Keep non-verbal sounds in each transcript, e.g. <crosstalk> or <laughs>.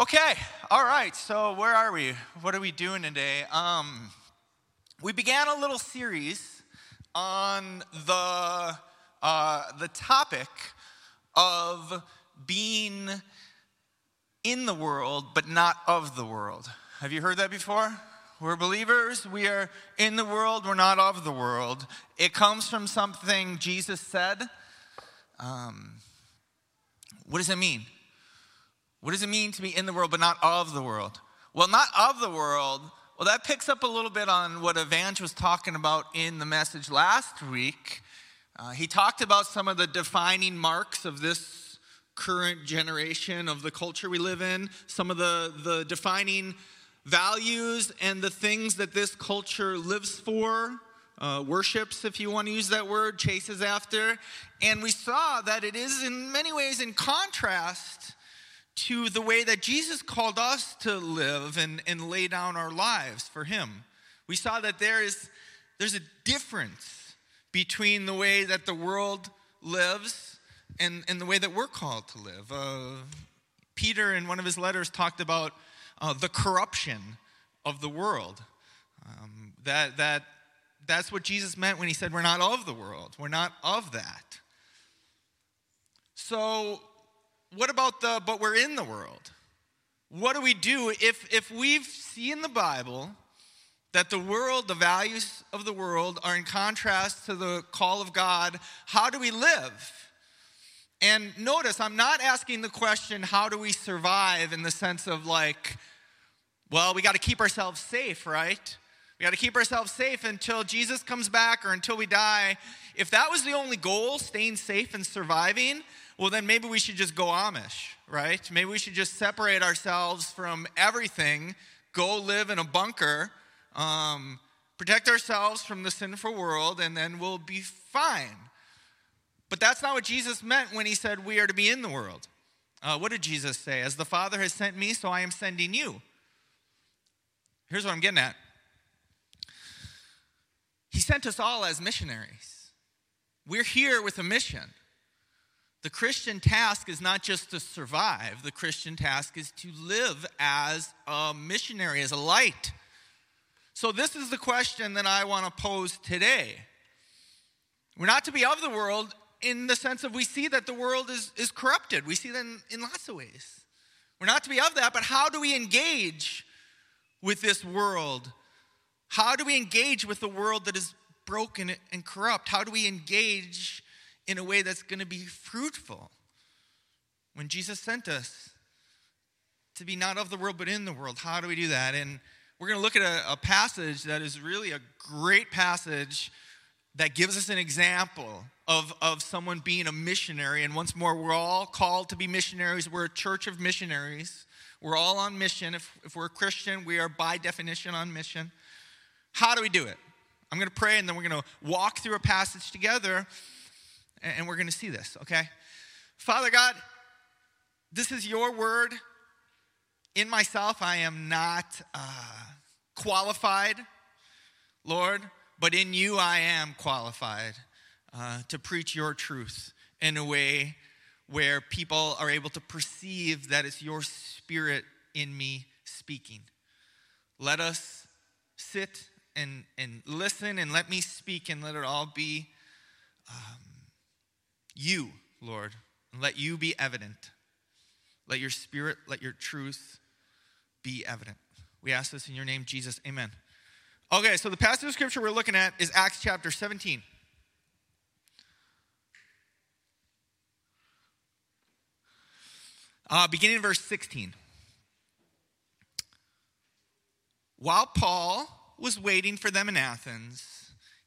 Okay, all right. So where are we? What are we doing today? Um, we began a little series on the uh, the topic of being in the world but not of the world. Have you heard that before? We're believers. We are in the world. We're not of the world. It comes from something Jesus said. Um, what does it mean? What does it mean to be in the world but not of the world? Well, not of the world. Well, that picks up a little bit on what Evange was talking about in the message last week. Uh, he talked about some of the defining marks of this current generation of the culture we live in, some of the, the defining values and the things that this culture lives for, uh, worships, if you want to use that word, chases after. And we saw that it is in many ways in contrast to the way that Jesus called us to live and, and lay down our lives for Him. We saw that there is there's a difference between the way that the world lives and, and the way that we're called to live. Uh, Peter, in one of his letters, talked about uh, the corruption of the world. Um, that, that, that's what Jesus meant when he said, We're not of the world, we're not of that. So, what about the, but we're in the world? What do we do if, if we've seen the Bible that the world, the values of the world are in contrast to the call of God? How do we live? And notice, I'm not asking the question, how do we survive in the sense of like, well, we got to keep ourselves safe, right? We got to keep ourselves safe until Jesus comes back or until we die. If that was the only goal, staying safe and surviving, well, then maybe we should just go Amish, right? Maybe we should just separate ourselves from everything, go live in a bunker, um, protect ourselves from the sinful world, and then we'll be fine. But that's not what Jesus meant when he said we are to be in the world. Uh, what did Jesus say? As the Father has sent me, so I am sending you. Here's what I'm getting at He sent us all as missionaries. We're here with a mission. The Christian task is not just to survive, the Christian task is to live as a missionary, as a light. So, this is the question that I want to pose today. We're not to be of the world in the sense of we see that the world is, is corrupted. We see that in, in lots of ways. We're not to be of that, but how do we engage with this world? How do we engage with the world that is broken and corrupt? How do we engage in a way that's going to be fruitful. When Jesus sent us to be not of the world, but in the world, how do we do that? And we're going to look at a, a passage that is really a great passage that gives us an example of, of someone being a missionary. And once more, we're all called to be missionaries. We're a church of missionaries. We're all on mission. If, if we're a Christian, we are by definition on mission. How do we do it? I'm going to pray and then we're going to walk through a passage together and we're going to see this, okay? Father God, this is your word. In myself, I am not uh, qualified, Lord, but in you, I am qualified uh, to preach your truth in a way where people are able to perceive that it's your spirit in me speaking. Let us sit and, and listen and let me speak and let it all be um, you, Lord, and let you be evident. Let your spirit, let your truth be evident. We ask this in your name, Jesus. Amen. Okay, so the passage of scripture we're looking at is Acts chapter 17. Uh, beginning in verse 16. While Paul was waiting for them in Athens,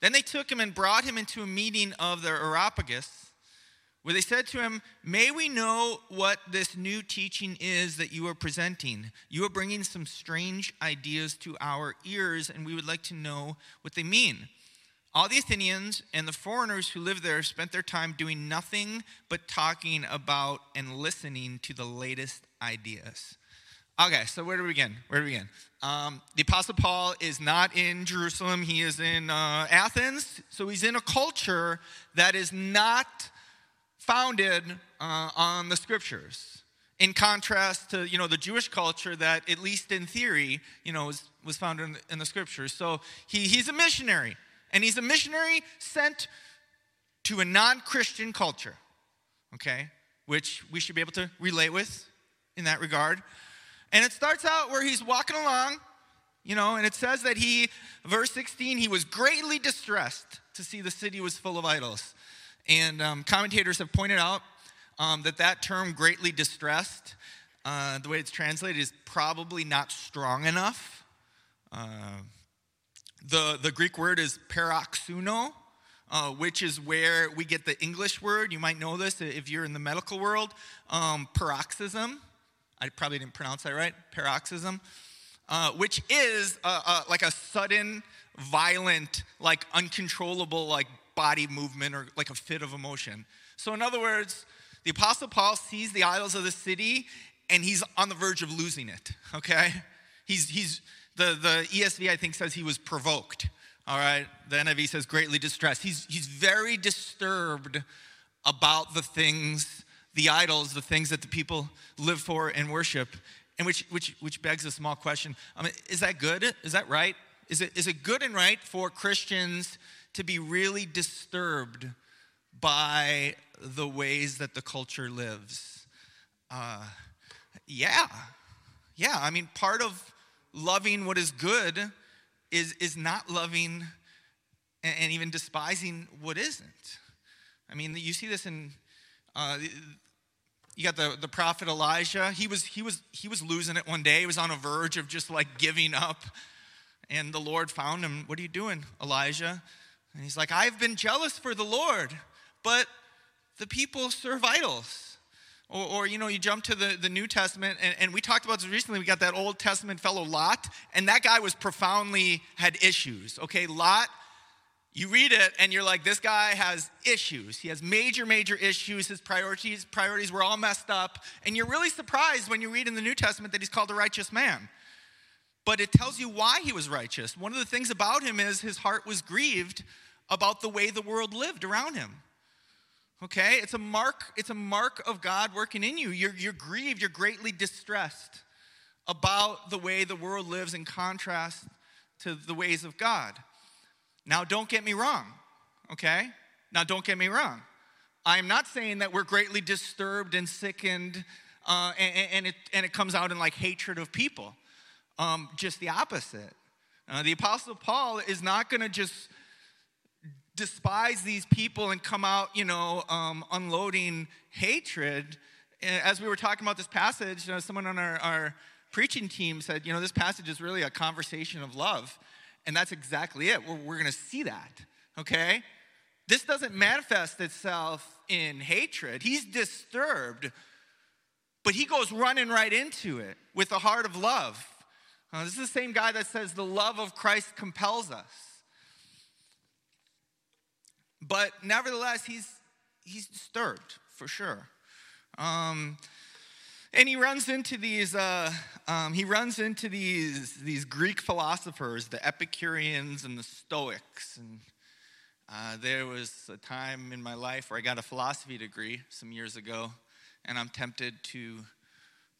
Then they took him and brought him into a meeting of the Areopagus where they said to him, May we know what this new teaching is that you are presenting? You are bringing some strange ideas to our ears, and we would like to know what they mean. All the Athenians and the foreigners who lived there spent their time doing nothing but talking about and listening to the latest ideas. Okay, so where do we begin? Where do we begin? Um, the Apostle Paul is not in Jerusalem, he is in uh, Athens. So he's in a culture that is not founded uh, on the scriptures. In contrast to, you know, the Jewish culture that, at least in theory, you know, was, was founded in the, in the scriptures. So he, he's a missionary. And he's a missionary sent to a non Christian culture, okay, which we should be able to relate with in that regard. And it starts out where he's walking along, you know, and it says that he, verse 16, he was greatly distressed to see the city was full of idols. And um, commentators have pointed out um, that that term, greatly distressed, uh, the way it's translated, is probably not strong enough. Uh, the, the Greek word is paroxuno, uh, which is where we get the English word. You might know this if you're in the medical world. Um, paroxysm. I probably didn't pronounce that right. Paroxysm. Uh, which is like a sudden, violent, like uncontrollable, like body movement or like a fit of emotion. So, in other words, the Apostle Paul sees the idols of the city and he's on the verge of losing it, okay? He's, he's, the, the ESV, I think, says he was provoked. All right. The NIV says greatly distressed. He's, he's very disturbed about the things, the idols, the things that the people live for and worship. And which, which, which begs a small question. I mean, is that good? Is that right? Is it, is it good and right for Christians to be really disturbed by the ways that the culture lives? Uh, yeah. Yeah. I mean, part of loving what is good is, is not loving and, and even despising what isn't. I mean, you see this in, uh, you got the, the prophet Elijah. He was, he, was, he was losing it one day. He was on a verge of just like giving up. And the Lord found him. What are you doing, Elijah? And he's like, I've been jealous for the Lord, but the people serve idols. Or, or, you know, you jump to the, the New Testament, and, and we talked about this recently. We got that Old Testament fellow Lot, and that guy was profoundly had issues. Okay, Lot, you read it, and you're like, this guy has issues. He has major, major issues. His priorities, priorities were all messed up. And you're really surprised when you read in the New Testament that he's called a righteous man. But it tells you why he was righteous. One of the things about him is his heart was grieved about the way the world lived around him. Okay? It's a mark, it's a mark of God working in you. You're, you're grieved, you're greatly distressed about the way the world lives in contrast to the ways of God. Now, don't get me wrong, okay? Now, don't get me wrong. I am not saying that we're greatly disturbed and sickened uh, and, and, it, and it comes out in like hatred of people. Um, just the opposite. Uh, the Apostle Paul is not going to just despise these people and come out, you know, um, unloading hatred. As we were talking about this passage, you know, someone on our, our preaching team said, you know, this passage is really a conversation of love. And that's exactly it. We're, we're going to see that, okay? This doesn't manifest itself in hatred. He's disturbed, but he goes running right into it with a heart of love. Uh, this is the same guy that says the love of Christ compels us. But nevertheless, he's, he's disturbed for sure. Um, and he runs into these, uh, um, he runs into these, these Greek philosophers, the Epicureans and the Stoics. And uh, there was a time in my life where I got a philosophy degree some years ago, and I'm tempted to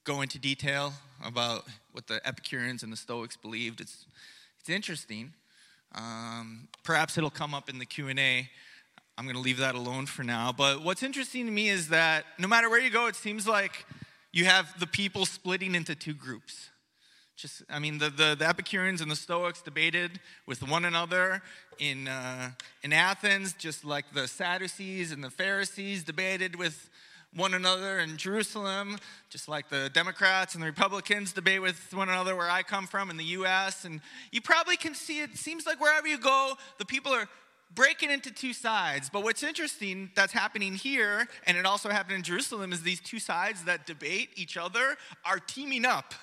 go into detail about what the Epicureans and the Stoics believed. It's, it's interesting. Um, perhaps it'll come up in the Q&A I'm going to leave that alone for now. But what's interesting to me is that no matter where you go, it seems like you have the people splitting into two groups. Just, I mean, the, the, the Epicureans and the Stoics debated with one another in, uh, in Athens, just like the Sadducees and the Pharisees debated with one another in Jerusalem, just like the Democrats and the Republicans debate with one another where I come from in the US. And you probably can see it seems like wherever you go, the people are breaking into two sides. But what's interesting that's happening here, and it also happened in Jerusalem, is these two sides that debate each other are teaming up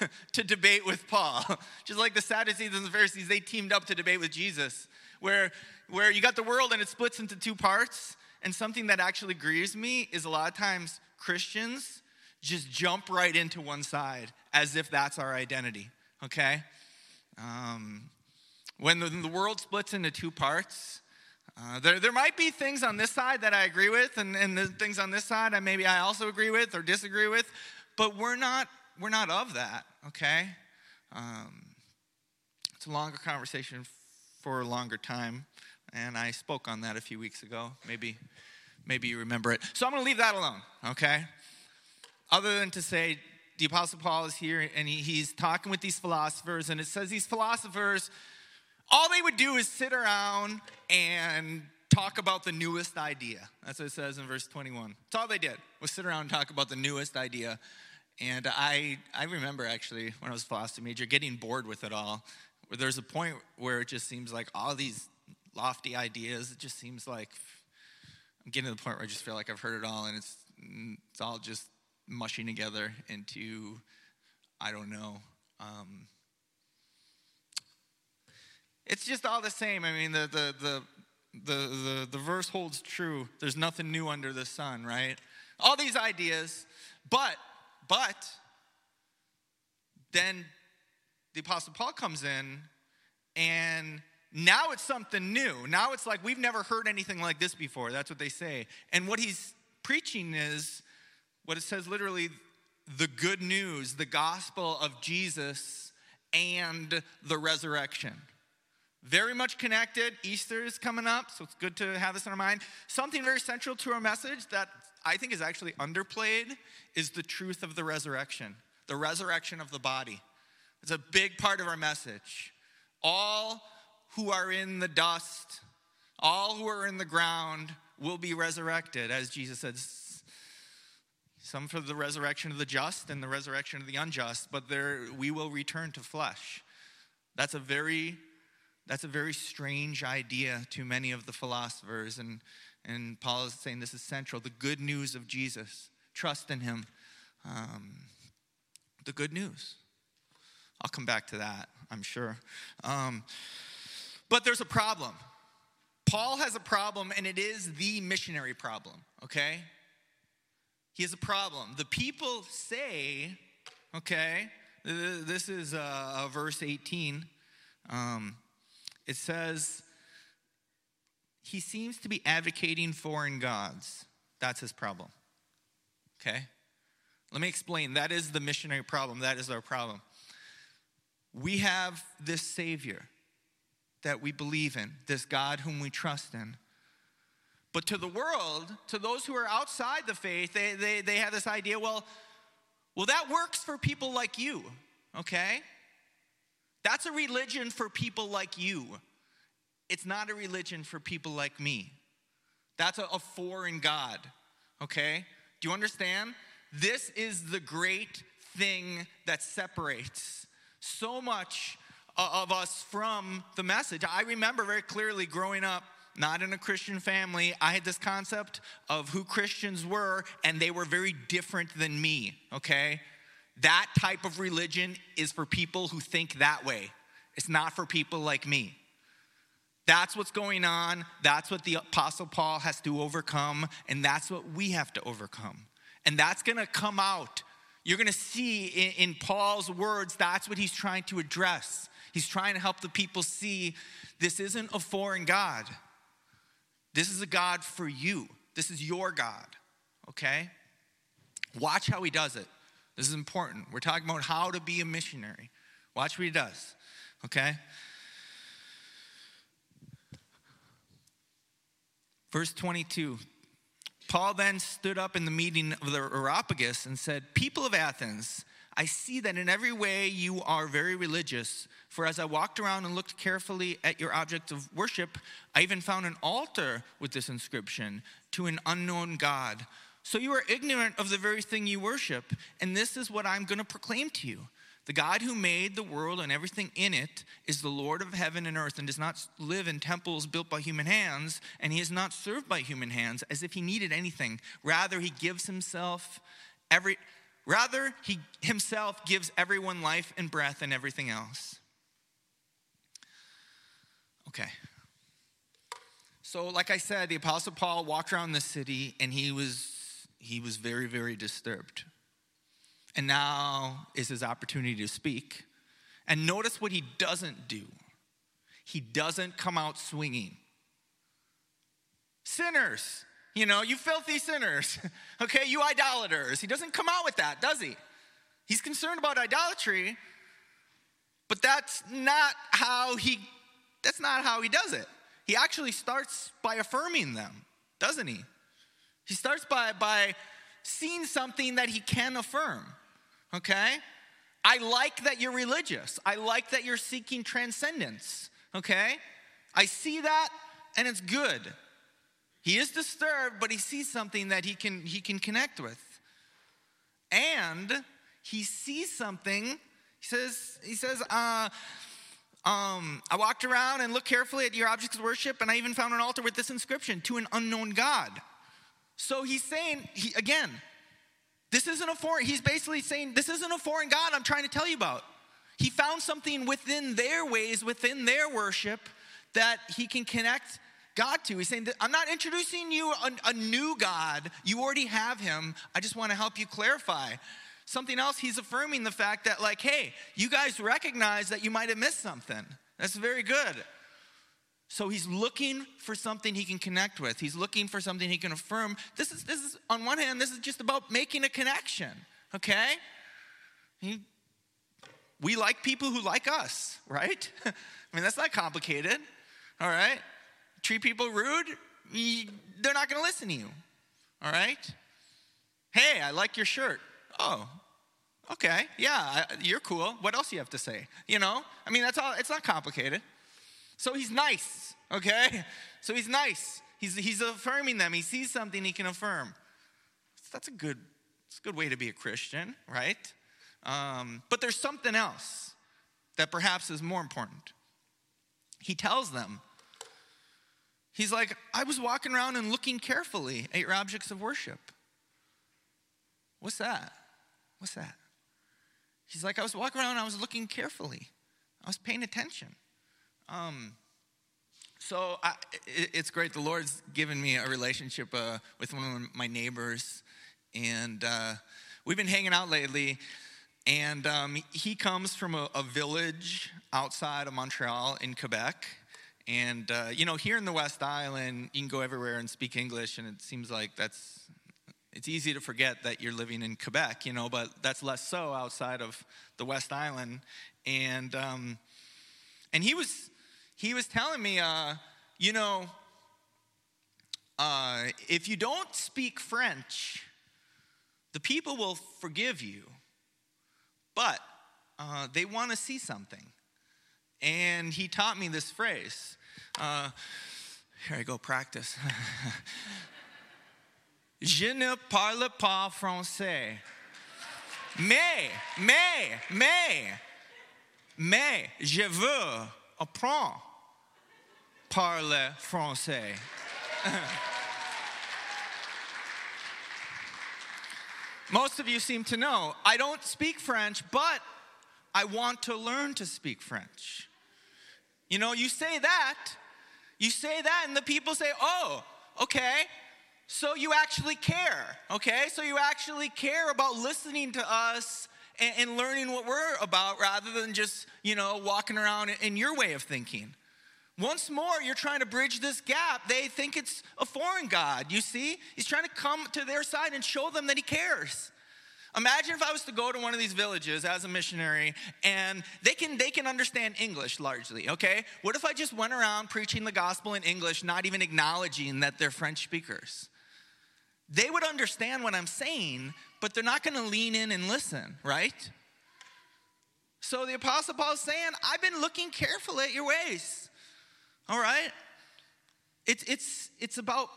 <laughs> to debate with Paul. <laughs> Just like the Sadducees and the Pharisees, they teamed up to debate with Jesus. Where, where you got the world and it splits into two parts. And something that actually grieves me is a lot of times Christians just jump right into one side as if that's our identity, okay? Um, when the, the, world splits into two parts, uh, there, there might be things on this side that I agree with, and, and the things on this side I maybe I also agree with or disagree with, but we're not, we're not of that, okay? Um, it's a longer conversation for a longer time, and I spoke on that a few weeks ago. Maybe, maybe you remember it. So I'm going to leave that alone, okay? Other than to say, the Apostle Paul is here and he, he's talking with these philosophers, and it says these philosophers, all they would do is sit around and talk about the newest idea. That's what it says in verse 21. That's all they did, was sit around and talk about the newest idea. And I, I remember actually when I was a philosophy major getting bored with it all. There's a point where it just seems like all these lofty ideas, it just seems like I'm getting to the point where I just feel like I've heard it all and it's, it's all just mushing together into, I don't know. Um, it's just all the same. I mean, the, the, the, the, the, verse holds true. There's nothing new under the sun, right? All these ideas, but, but, then the Apostle Paul comes in and now it's something new. Now it's like we've never heard anything like this before. That's what they say. And what he's preaching is what it says literally the good news, the gospel of Jesus and the resurrection. Very much connected. Easter is coming up, so it's good to have this in our mind. Something very central to our message that I think is actually underplayed is the truth of the resurrection, the resurrection of the body. It's a big part of our message. All who are in the dust, all who are in the ground will be resurrected, as Jesus said some for the resurrection of the just and the resurrection of the unjust, but there we will return to flesh. That's a very that's a very strange idea to many of the philosophers, and, and Paul is saying this is central. The good news of Jesus. Trust in him. Um, the good news. I'll come back to that, I'm sure. Um, but there's a problem. Paul has a problem, and it is the missionary problem, okay? he has a problem. The people say, okay, this is uh, verse 18. Um, it says, he seems to be advocating foreign gods. That's his problem. Okay? Let me explain. That is the missionary problem. That is our problem. We have this Savior that we believe in, this God whom we trust in. But to the world, to those who are outside the faith, they, they, they have this idea well, well, that works for people like you, okay? That's a religion for people like you. It's not a religion for people like me. That's a, a foreign God, okay? Do you understand? This is the great thing that separates so much uh, of us from the message. I remember very clearly growing up not in a Christian family. I had this concept of who Christians were, and they were very different than me, okay? That type of religion is for people who think that way. It's not for people like me. That's what's going on. That's what the Apostle Paul has to overcome, and that's what we have to overcome. And that's gonna come out. You're gonna see in, in Paul's words, that's what he's trying to address. He's trying to help the people see this isn't a foreign God. This is a God for you. This is your God, okay? Watch how he does it. This is important. We're talking about how to be a missionary. Watch what he does, okay? Verse 22 Paul then stood up in the meeting of the Areopagus and said, People of Athens, I see that in every way you are very religious. For as I walked around and looked carefully at your objects of worship, I even found an altar with this inscription to an unknown God. So you are ignorant of the very thing you worship. And this is what I'm going to proclaim to you The God who made the world and everything in it is the Lord of heaven and earth and does not live in temples built by human hands, and he is not served by human hands as if he needed anything. Rather, he gives himself every rather he himself gives everyone life and breath and everything else. Okay. So like I said, the apostle Paul walked around the city and he was he was very very disturbed. And now is his opportunity to speak. And notice what he doesn't do he doesn't come out swinging. Sinners, you know, you filthy sinners, <laughs> okay, you idolaters. He doesn't come out with that, does he? He's concerned about idolatry, but that's not how he that's not how he does it. He actually starts by affirming them, doesn't he? He starts by by seeing something that he can affirm okay? I like that you're religious. I like that you're seeking transcendence, okay? I see that and it's good. He is disturbed, but he sees something that he can he can connect with. And he sees something. He says he says uh um, I walked around and looked carefully at your objects of worship, and I even found an altar with this inscription to an unknown God. So he's saying, he, again, this isn't a foreign, he's basically saying, this isn't a foreign God I'm trying to tell you about. He found something within their ways, within their worship, that he can connect God to. He's saying, I'm not introducing you a, a new God. You already have him. I just want to help you clarify. Something else, he's affirming the fact that, like, hey, you guys recognize that you might have missed something. That's very good. So he's looking for something he can connect with. He's looking for something he can affirm. This is, this is on one hand, this is just about making a connection, okay? He, we like people who like us, right? <laughs> I mean, that's not complicated, all right? Treat people rude, they're not gonna listen to you, all right? Hey, I like your shirt. Oh, okay, yeah, you're cool. What else do you have to say? You know, I mean, that's all, it's not complicated. So he's nice, okay? So he's nice. He's, he's affirming them. He sees something he can affirm. That's a good, that's a good way to be a Christian, right? Um, but there's something else that perhaps is more important. He tells them, He's like, I was walking around and looking carefully at your objects of worship. What's that? What's that? He's like, I was walking around I was looking carefully. I was paying attention. Um, so I, it, it's great. The Lord's given me a relationship uh, with one of my neighbors, and uh, we've been hanging out lately. And um, he comes from a, a, village outside of Montreal in Quebec. And, uh, you know, here in the West Island, you can go everywhere and speak English, and it seems like that's, it's easy to forget that you're living in Quebec, you know, but that's less so outside of the West Island. And, um, and he was, he was telling me, uh, you know, uh, if you don't speak French, the people will forgive you, but uh, they want to see something. And he taught me this phrase. Uh, here I go, practice. <laughs> Je ne parle pas français. Mais, mais, mais, mais, je veux apprend parle français. Most of you seem to know I don't speak French, but I want to learn to speak French. You know, you say that, you say that, and the people say, oh, okay, so you actually care, okay? So you actually care about listening to us and, and learning what we're about rather than just, you know, walking around in your way of thinking. Once more, you're trying to bridge this gap. They think it's a foreign God, you see? He's trying to come to their side and show them that he cares. Imagine if I was to go to one of these villages as a missionary and they can they can understand English largely, okay? What if I just went around preaching the gospel in English, not even acknowledging that they're French speakers? They would understand what I'm saying, but they're not going to lean in and listen, right? So the Apostle Paul is saying, I've been looking carefully at your ways. All right? It's, it's, it's about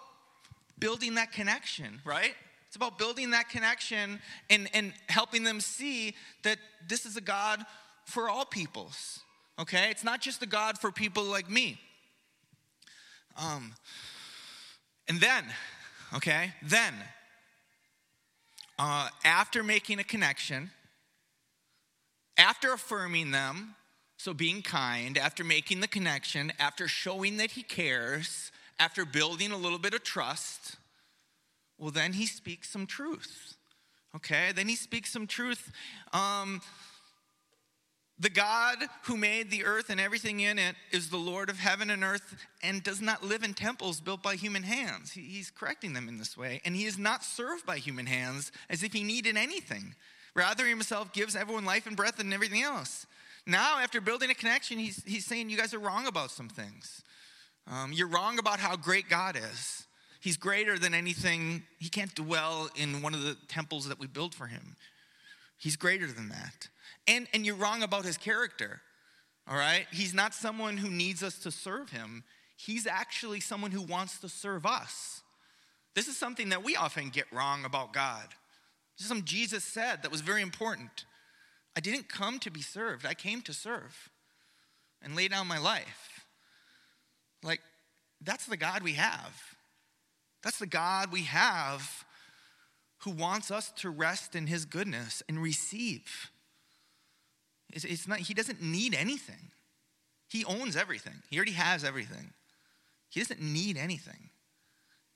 building that connection, right? It's about building that connection and, and helping them see that this is a God for all peoples. Okay? It's not just a God for people like me. Um, and then, okay, then, uh, after making a connection, after affirming them, so being kind, after making the connection, after showing that he cares, after building a little bit of trust, well, then he speaks some truth. Okay? Then he speaks some truth. Um, the God who made the earth and everything in it is the Lord of heaven and earth and does not live in temples built by human hands. He's correcting them in this way. And he is not served by human hands as if he needed anything. Rather, he himself gives everyone life and breath and everything else. Now, after building a connection, he's, he's saying you guys are wrong about some things. Um, you're wrong about how great God is. He's greater than anything. He can't dwell in one of the temples that we build for him. He's greater than that. And, and you're wrong about his character, all right? He's not someone who needs us to serve him, he's actually someone who wants to serve us. This is something that we often get wrong about God. This is something Jesus said that was very important. I didn't come to be served, I came to serve and lay down my life. Like, that's the God we have. That's the God we have who wants us to rest in his goodness and receive. It's, it's not, he doesn't need anything. He owns everything. He already has everything. He doesn't need anything.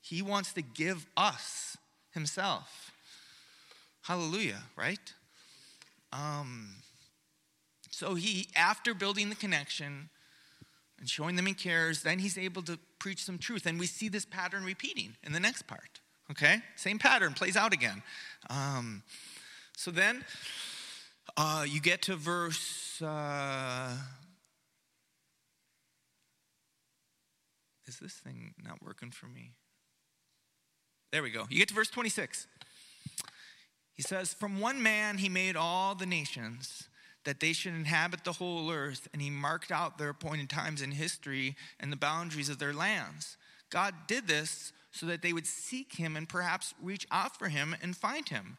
He wants to give us himself. Hallelujah, right? Um, so he, after building the connection and showing them he cares, then he's able to preach some truth. And we see this pattern repeating in the next part. Okay? Same pattern plays out again. Um, so then uh, you get to verse. Uh, is this thing not working for me? There we go. You get to verse 26. He says, From one man he made all the nations that they should inhabit the whole earth, and he marked out their appointed times in history and the boundaries of their lands. God did this so that they would seek him and perhaps reach out for him and find him,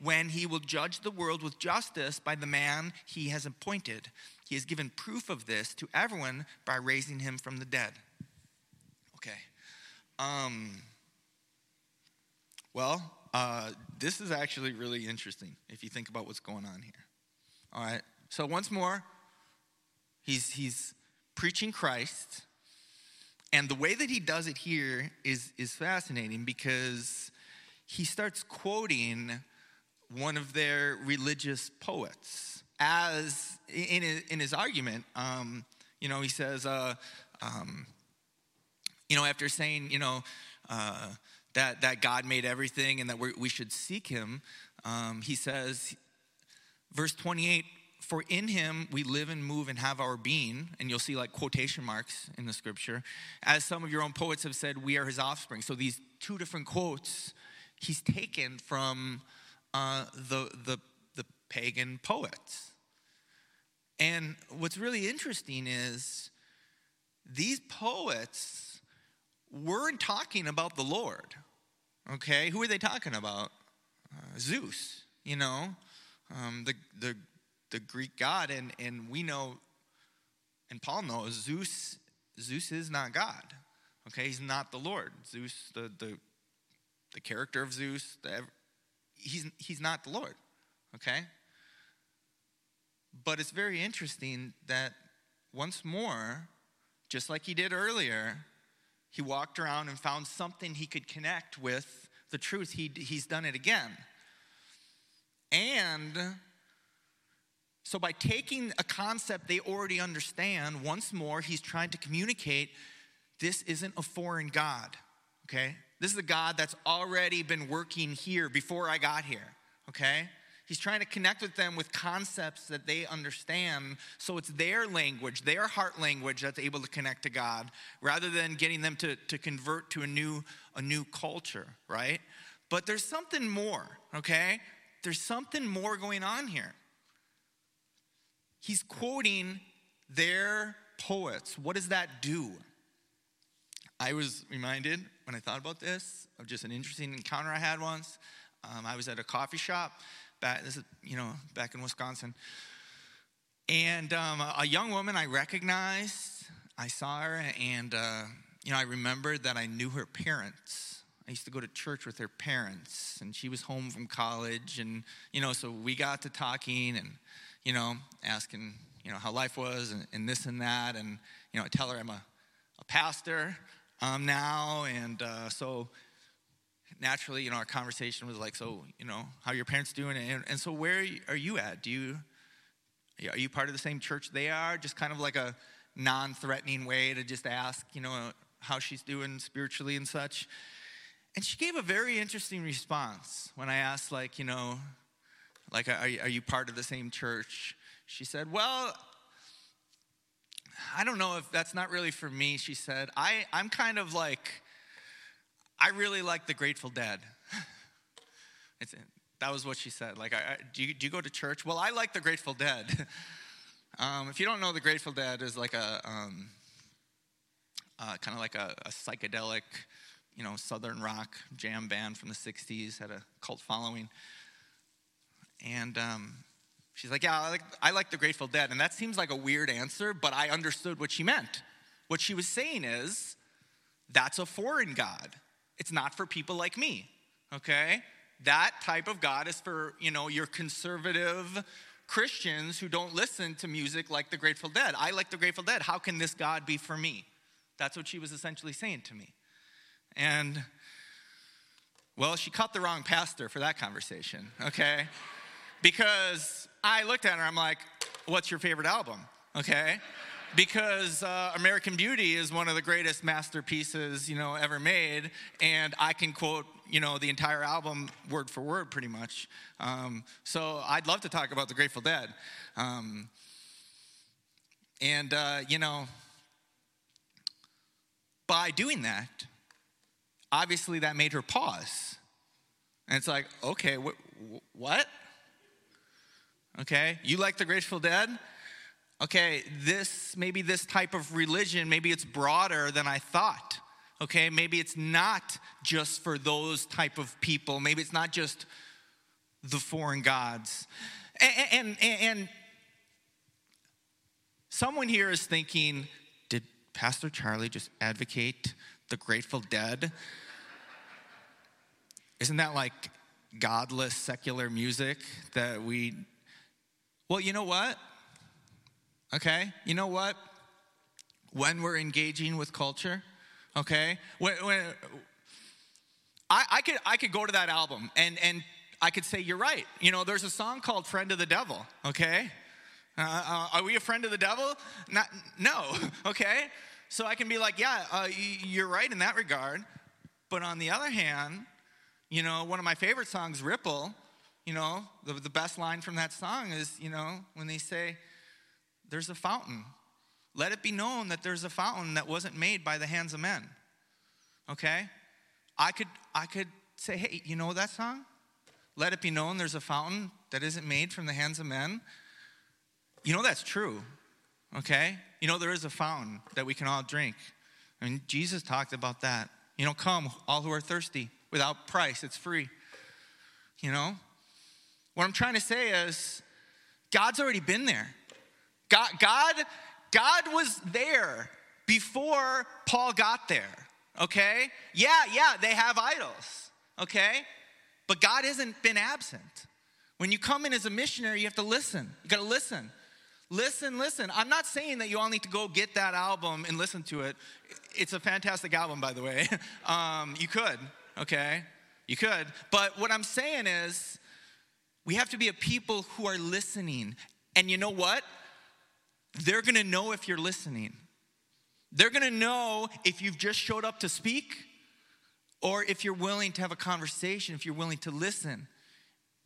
when he will judge the world with justice by the man he has appointed. He has given proof of this to everyone by raising him from the dead. Okay. Um, well, uh, this is actually really interesting if you think about what's going on here. All right. So, once more, he's, he's preaching Christ. And the way that he does it here is, is fascinating because he starts quoting one of their religious poets. As in his, in his argument um, you know he says uh, um, you know after saying you know uh, that, that god made everything and that we should seek him um, he says verse 28 for in him we live and move and have our being and you'll see like quotation marks in the scripture. As some of your own poets have said we are his offspring. So these two different quotes he's taken from uh, the, the, the pagan poets. And what's really interesting is these poets weren't talking about the Lord. Okay, who are they talking about? Uh, Zeus, you know, um, the, the, the Greek god. And, and we know, and Paul knows, Zeus, Zeus is not God. Okay, he's not the Lord. Zeus, the, the, the character of Zeus, the, he's, he's not the Lord, okay? But it's very interesting that once more, just like he did earlier, he walked around and found something he could connect with the truth. He, he's done it again. And so, by taking a concept they already understand, once more, he's trying to communicate this isn't a foreign God, okay? This is a God that's already been working here before I got here, okay? He's trying to connect with them with concepts that they understand. So it's their language, their heart language that's able to connect to God rather than getting them to, to convert to a new, a new culture, right? But there's something more, okay? There's something more going on here. He's quoting their poets. What does that do? I was reminded when I thought about this of just an interesting encounter I had once. Um, I was at a coffee shop back, this is, you know, back in Wisconsin. And um, a young woman I recognized, I saw her, and, uh, you know, I remembered that I knew her parents. I used to go to church with her parents, and she was home from college, and, you know, so we got to talking and, you know, asking, you know, how life was and, and this and that. And, you know, I tell her I'm a, a pastor um, now, and uh, so naturally, you know, our conversation was like, so, you know, how your parents doing? And, and so where are you at? Do you, are you part of the same church they are? Just kind of like a non-threatening way to just ask, you know, how she's doing spiritually and such. And she gave a very interesting response when I asked, like, you know, like, are, are you part of the same church? She said, well, I don't know if that's not really for me. She said, I, I'm kind of like, I really like the Grateful Dead. <laughs> it's, that was what she said. Like, I, I, do, you, do you go to church? Well, I like the Grateful Dead. <laughs> um, if you don't know, the Grateful Dead is like a um, uh, kind of like a, a, psychedelic, you know, southern rock jam band from the '60s. Had a cult following, and um, she's like, "Yeah, I like, I like the Grateful Dead." And that seems like a weird answer, but I understood what she meant. What she was saying is, that's a foreign God. It's not for people like me, okay? That type of God is for, you know, your conservative Christians who don't listen to music like the Grateful Dead. I like the Grateful Dead. How can this God be for me? That's what she was essentially saying to me. And, well, she caught the wrong pastor for that conversation, okay? Because I looked at her, I'm like, what's your favorite album, okay? because uh, American Beauty is one of the greatest masterpieces you know ever made, and I can quote you know the entire album word for word pretty much. Um, so I'd love to talk about the Grateful Dead, um, and uh, you know by doing that, obviously that made her pause, and it's like okay, wh- what? Okay, you like the Grateful Dead? okay, this, maybe this type of religion, maybe it's broader than I thought. Okay, maybe it's not just for those type of people. Maybe it's not just the foreign gods. And, and, and someone here is thinking, did Pastor Charlie just advocate the Grateful Dead? Isn't that like godless secular music that we. Well, you know what? okay? You know what? When we're engaging with culture, okay? When, when I, I, could, I could go to that album and, and I could say, you're right. You know, there's a song called Friend of the Devil, okay? Uh, uh, are we a friend of the devil? Not, no, <laughs> okay? So I can be like, yeah, uh, you're right in that regard. But on the other hand, you know, one of my favorite songs, Ripple, you know, the, the best line from that song is, you know, when they say, there's a fountain. Let it be known that there's a fountain that wasn't made by the hands of men. Okay? I could I could say, "Hey, you know that song? Let it be known there's a fountain that isn't made from the hands of men." You know that's true. Okay? You know there is a fountain that we can all drink. I mean, Jesus talked about that. You know, come all who are thirsty without price, it's free. You know? What I'm trying to say is God's already been there. God, God, God was there before Paul got there, okay? Yeah, yeah, they have idols, okay? But God hasn't been absent. When you come in as a missionary, you have to listen. You gotta listen. Listen, listen. I'm not saying that you all need to go get that album and listen to it. It's a fantastic album, by the way. <laughs> Um, you could, okay? You could. But what I'm saying is, we have to be a people who are listening. And you know what? they're going to know if you're listening. They're going to know if you've just showed up to speak or if you're willing to have a conversation, if you're willing to listen.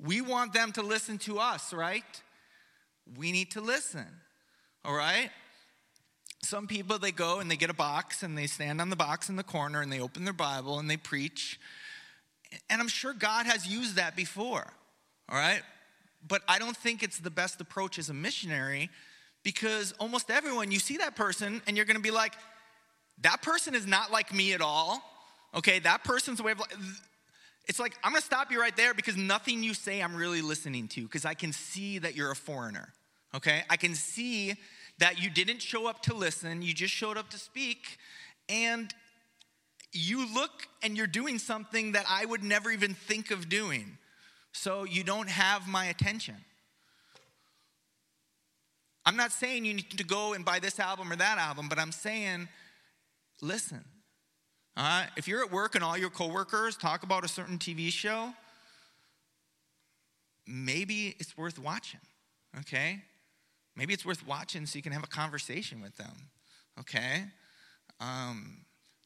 We want them to listen to us, right? We need to listen, all right? Some people, they go and they get a box and they stand on the box in the corner and they open their Bible and they preach. And I'm sure God has used that before, all right? But I don't think it's the best approach as a missionary because almost everyone, you see that person and you're gonna be like, that person is not like me at all. Okay, that person's a way of life. It's like, I'm gonna stop you right there because nothing you say I'm really listening to because I can see that you're a foreigner. Okay, I can see that you didn't show up to listen, you just showed up to speak, and you look and you're doing something that I would never even think of doing. So you don't have my attention. I'm not saying you need to go and buy this album or that album, but I'm saying listen. Right? If you're at work and all your coworkers talk about a certain TV show, maybe it's worth watching, okay? Maybe it's worth watching so you can have a conversation with them, okay? Um,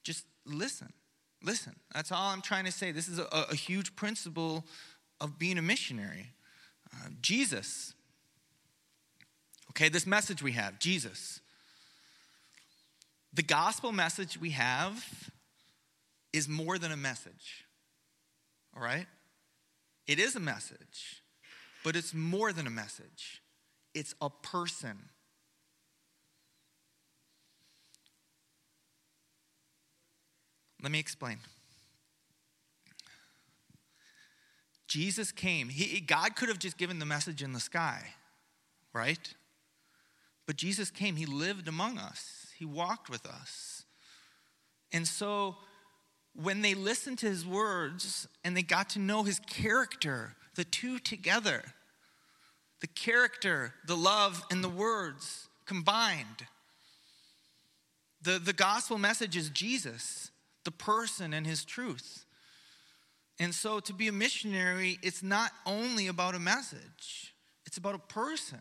just listen. Listen. That's all I'm trying to say. This is a, a huge principle of being a missionary. Uh, Jesus. Okay, this message we have, Jesus. The gospel message we have is more than a message. All right? It is a message, but it's more than a message. It's a person. Let me explain. Jesus came. He, God could have just given the message in the sky, right? But Jesus came. He lived among us, He walked with us. And so when they listened to His words and they got to know His character, the two together, the character, the love, and the words combined. The, the gospel message is Jesus, the person and his truth. And so to be a missionary, it's not only about a message, it's about a person.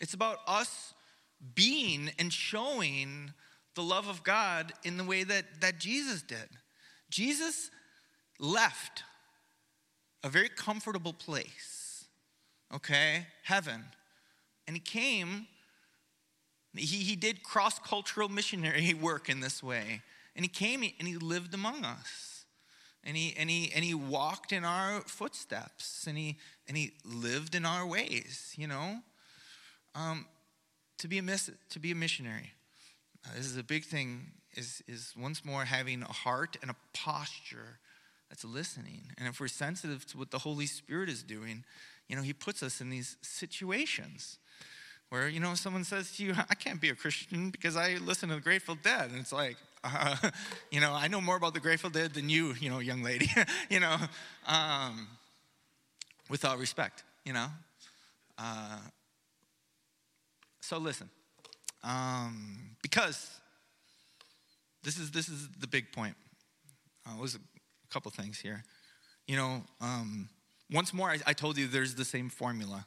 It's about us being and showing the love of God in the way that, that Jesus did. Jesus left a very comfortable place, okay, heaven, and he came. He, he did cross cultural missionary <laughs> work in this way. And he came and he lived among us. And he, and he, and he walked in our footsteps and he, and he lived in our ways, you know? Um, to be a miss, to be a missionary. Uh, this is a big thing. Is is once more having a heart and a posture that's listening. And if we're sensitive to what the Holy Spirit is doing, you know, He puts us in these situations where you know someone says to you, "I can't be a Christian because I listen to the Grateful Dead," and it's like, <laughs> you know, I know more about the Grateful Dead than you, you know, young lady. <laughs> you know, um, with all respect, you know. Uh, so listen, um, because this is this is the big point. Uh, was a couple things here. You know, um, once more, I, I told you there's the same formula.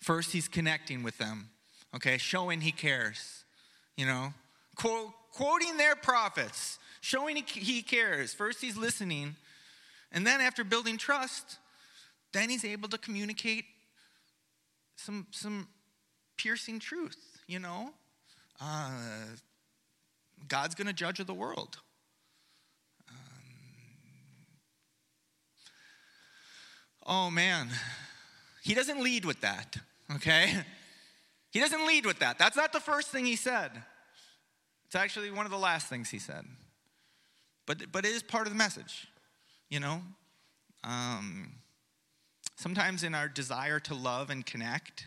First, he's connecting with them, okay, showing he cares. You know, Quote, quoting their prophets, showing he, cares. First, he's listening, and then after building trust, then he's able to communicate some some piercing truth, you know? Uh, God's going to judge the world. Um, oh, man. He doesn't lead with that, okay? <laughs> He doesn't lead with that. That's not the first thing he said. It's actually one of the last things he said. But, but it is part of the message, you know? Um, sometimes in our desire to love and connect,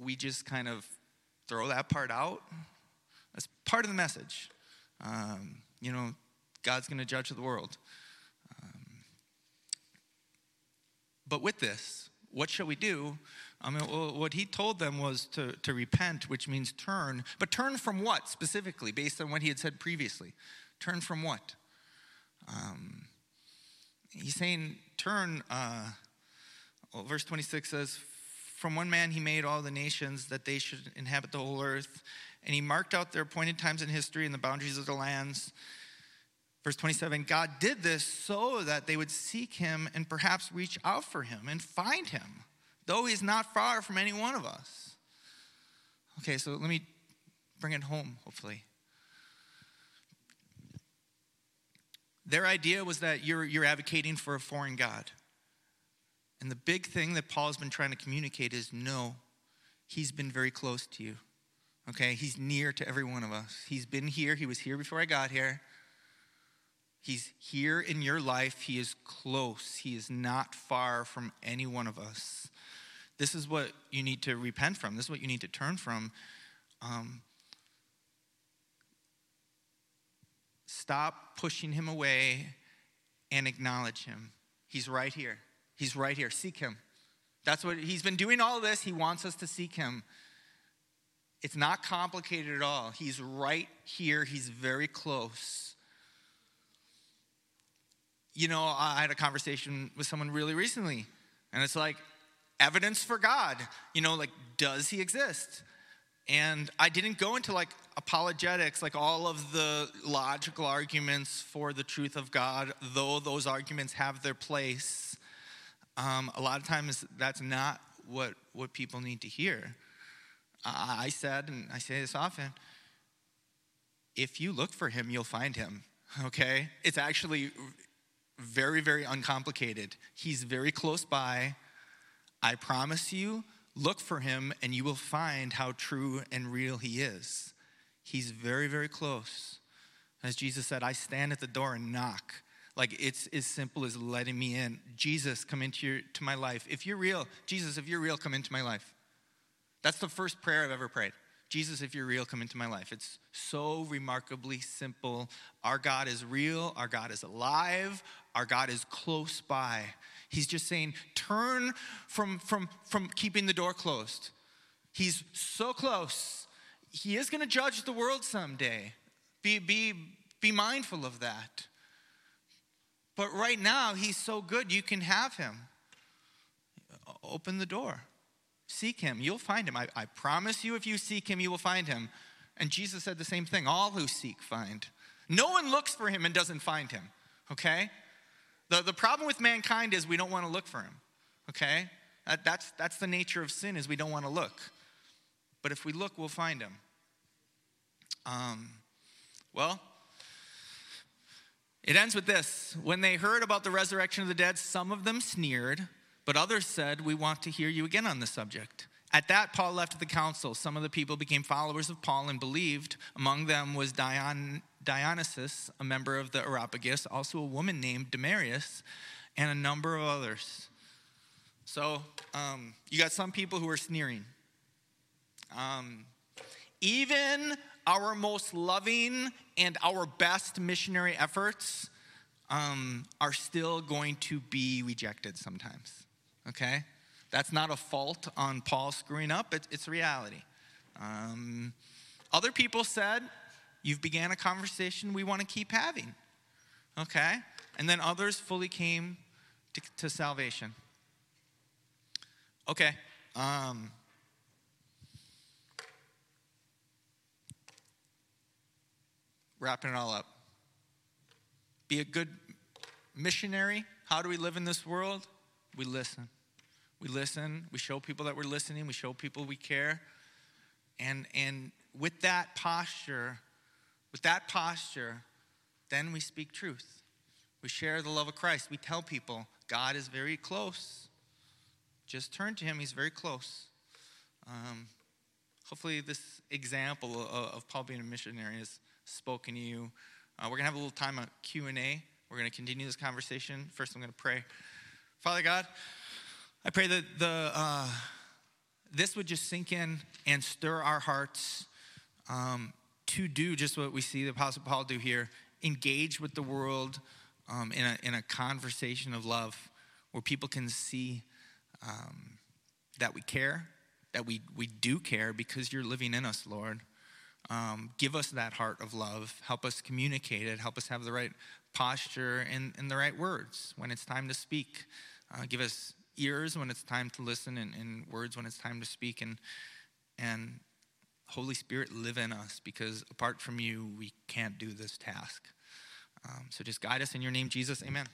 we just kind of throw that part out. That's part of the message. Um, you know, God's going to judge the world. Um, but with this, what shall we do? I mean, what he told them was to, to repent, which means turn. But turn from what specifically, based on what he had said previously? Turn from what? Um, he's saying, turn. Uh, well, verse 26 says, from one man he made all the nations that they should inhabit the whole earth, and he marked out their appointed times in history and the boundaries of the lands. Verse 27 God did this so that they would seek him and perhaps reach out for him and find him, though he's not far from any one of us. Okay, so let me bring it home, hopefully. Their idea was that you're, you're advocating for a foreign God. And the big thing that Paul's been trying to communicate is no, he's been very close to you. Okay, he's near to every one of us. He's been here, he was here before I got here. He's here in your life. He is close. He is not far from any one of us. This is what you need to repent from. This is what you need to turn from. Um, stop pushing him away and acknowledge him. He's right here. He's right here. Seek him. That's what he's been doing all this. He wants us to seek him. It's not complicated at all. He's right here. He's very close. You know, I had a conversation with someone really recently, and it's like evidence for God. You know, like, does he exist? And I didn't go into like apologetics, like all of the logical arguments for the truth of God, though those arguments have their place. Um, a lot of times that's not what, what people need to hear. I said, and I say this often if you look for him, you'll find him, <laughs> okay? It's actually very, very uncomplicated. He's very close by. I promise you, look for him and you will find how true and real he is. He's very, very close. As Jesus said, I stand at the door and knock. Like it's as simple as letting me in. Jesus, come into your, to my life. If you're real, Jesus, if you're real, come into my life. That's the first prayer I've ever prayed. Jesus, if you're real, come into my life. It's so remarkably simple. Our God is real. Our God is alive. Our God is close by. He's just saying, turn from, from, from keeping the door closed. He's so close. He is going to judge the world someday. Be, be, be mindful of that. But right now, he's so good, you can have him. Open the door. Seek him. You'll find him. I, I promise you, if you seek him, you will find him. And Jesus said the same thing all who seek find. No one looks for him and doesn't find him, okay? The, the problem with mankind is we don't want to look for him, okay? That, that's, that's the nature of sin is we don't want to look. But if we look, we'll find him. Um, well, it ends with this. When they heard about the resurrection of the dead, some of them sneered, but others said, We want to hear you again on the subject. At that, Paul left the council. Some of the people became followers of Paul and believed. Among them was Dion, Dionysius, a member of the Areopagus, also a woman named Damaris, and a number of others. So um, you got some people who are sneering. Um, even our most loving and our best missionary efforts um, are still going to be rejected sometimes okay? That's not a fault on Paul screwing up, it's, it's reality. Um, other people said, You've began a conversation we want to keep having, okay? And then others fully came to, to salvation. Okay. Um, wrapping it all up. Be a good missionary. How do we live in this world? We listen. We listen, we show people that we're listening, we show people we care. And, and with that posture, with that posture, then we speak truth. We share the love of Christ. We tell people God is very close. Just turn to Him, He's very close. Um, hopefully, this example of, of, Paul being a missionary has spoken to you. Uh, we're going to have a little time of Q&A. We're going to continue this conversation. First, I'm going to pray. Father God, I pray that the, uh, this would just sink in and stir our hearts um, to do just what we see the Apostle Paul do here engage with the world um, in, a, in a conversation of love where people can see um, that we care, that we, we do care because you're living in us, Lord. Um, give us that heart of love. Help us communicate it. Help us have the right posture and, and the right words when it's time to speak. Uh, give us ears when it's time to listen and, and words when it's time to speak. And, and Holy Spirit, live in us because apart from you, we can't do this task. Um, so just guide us in your name, Jesus. Amen.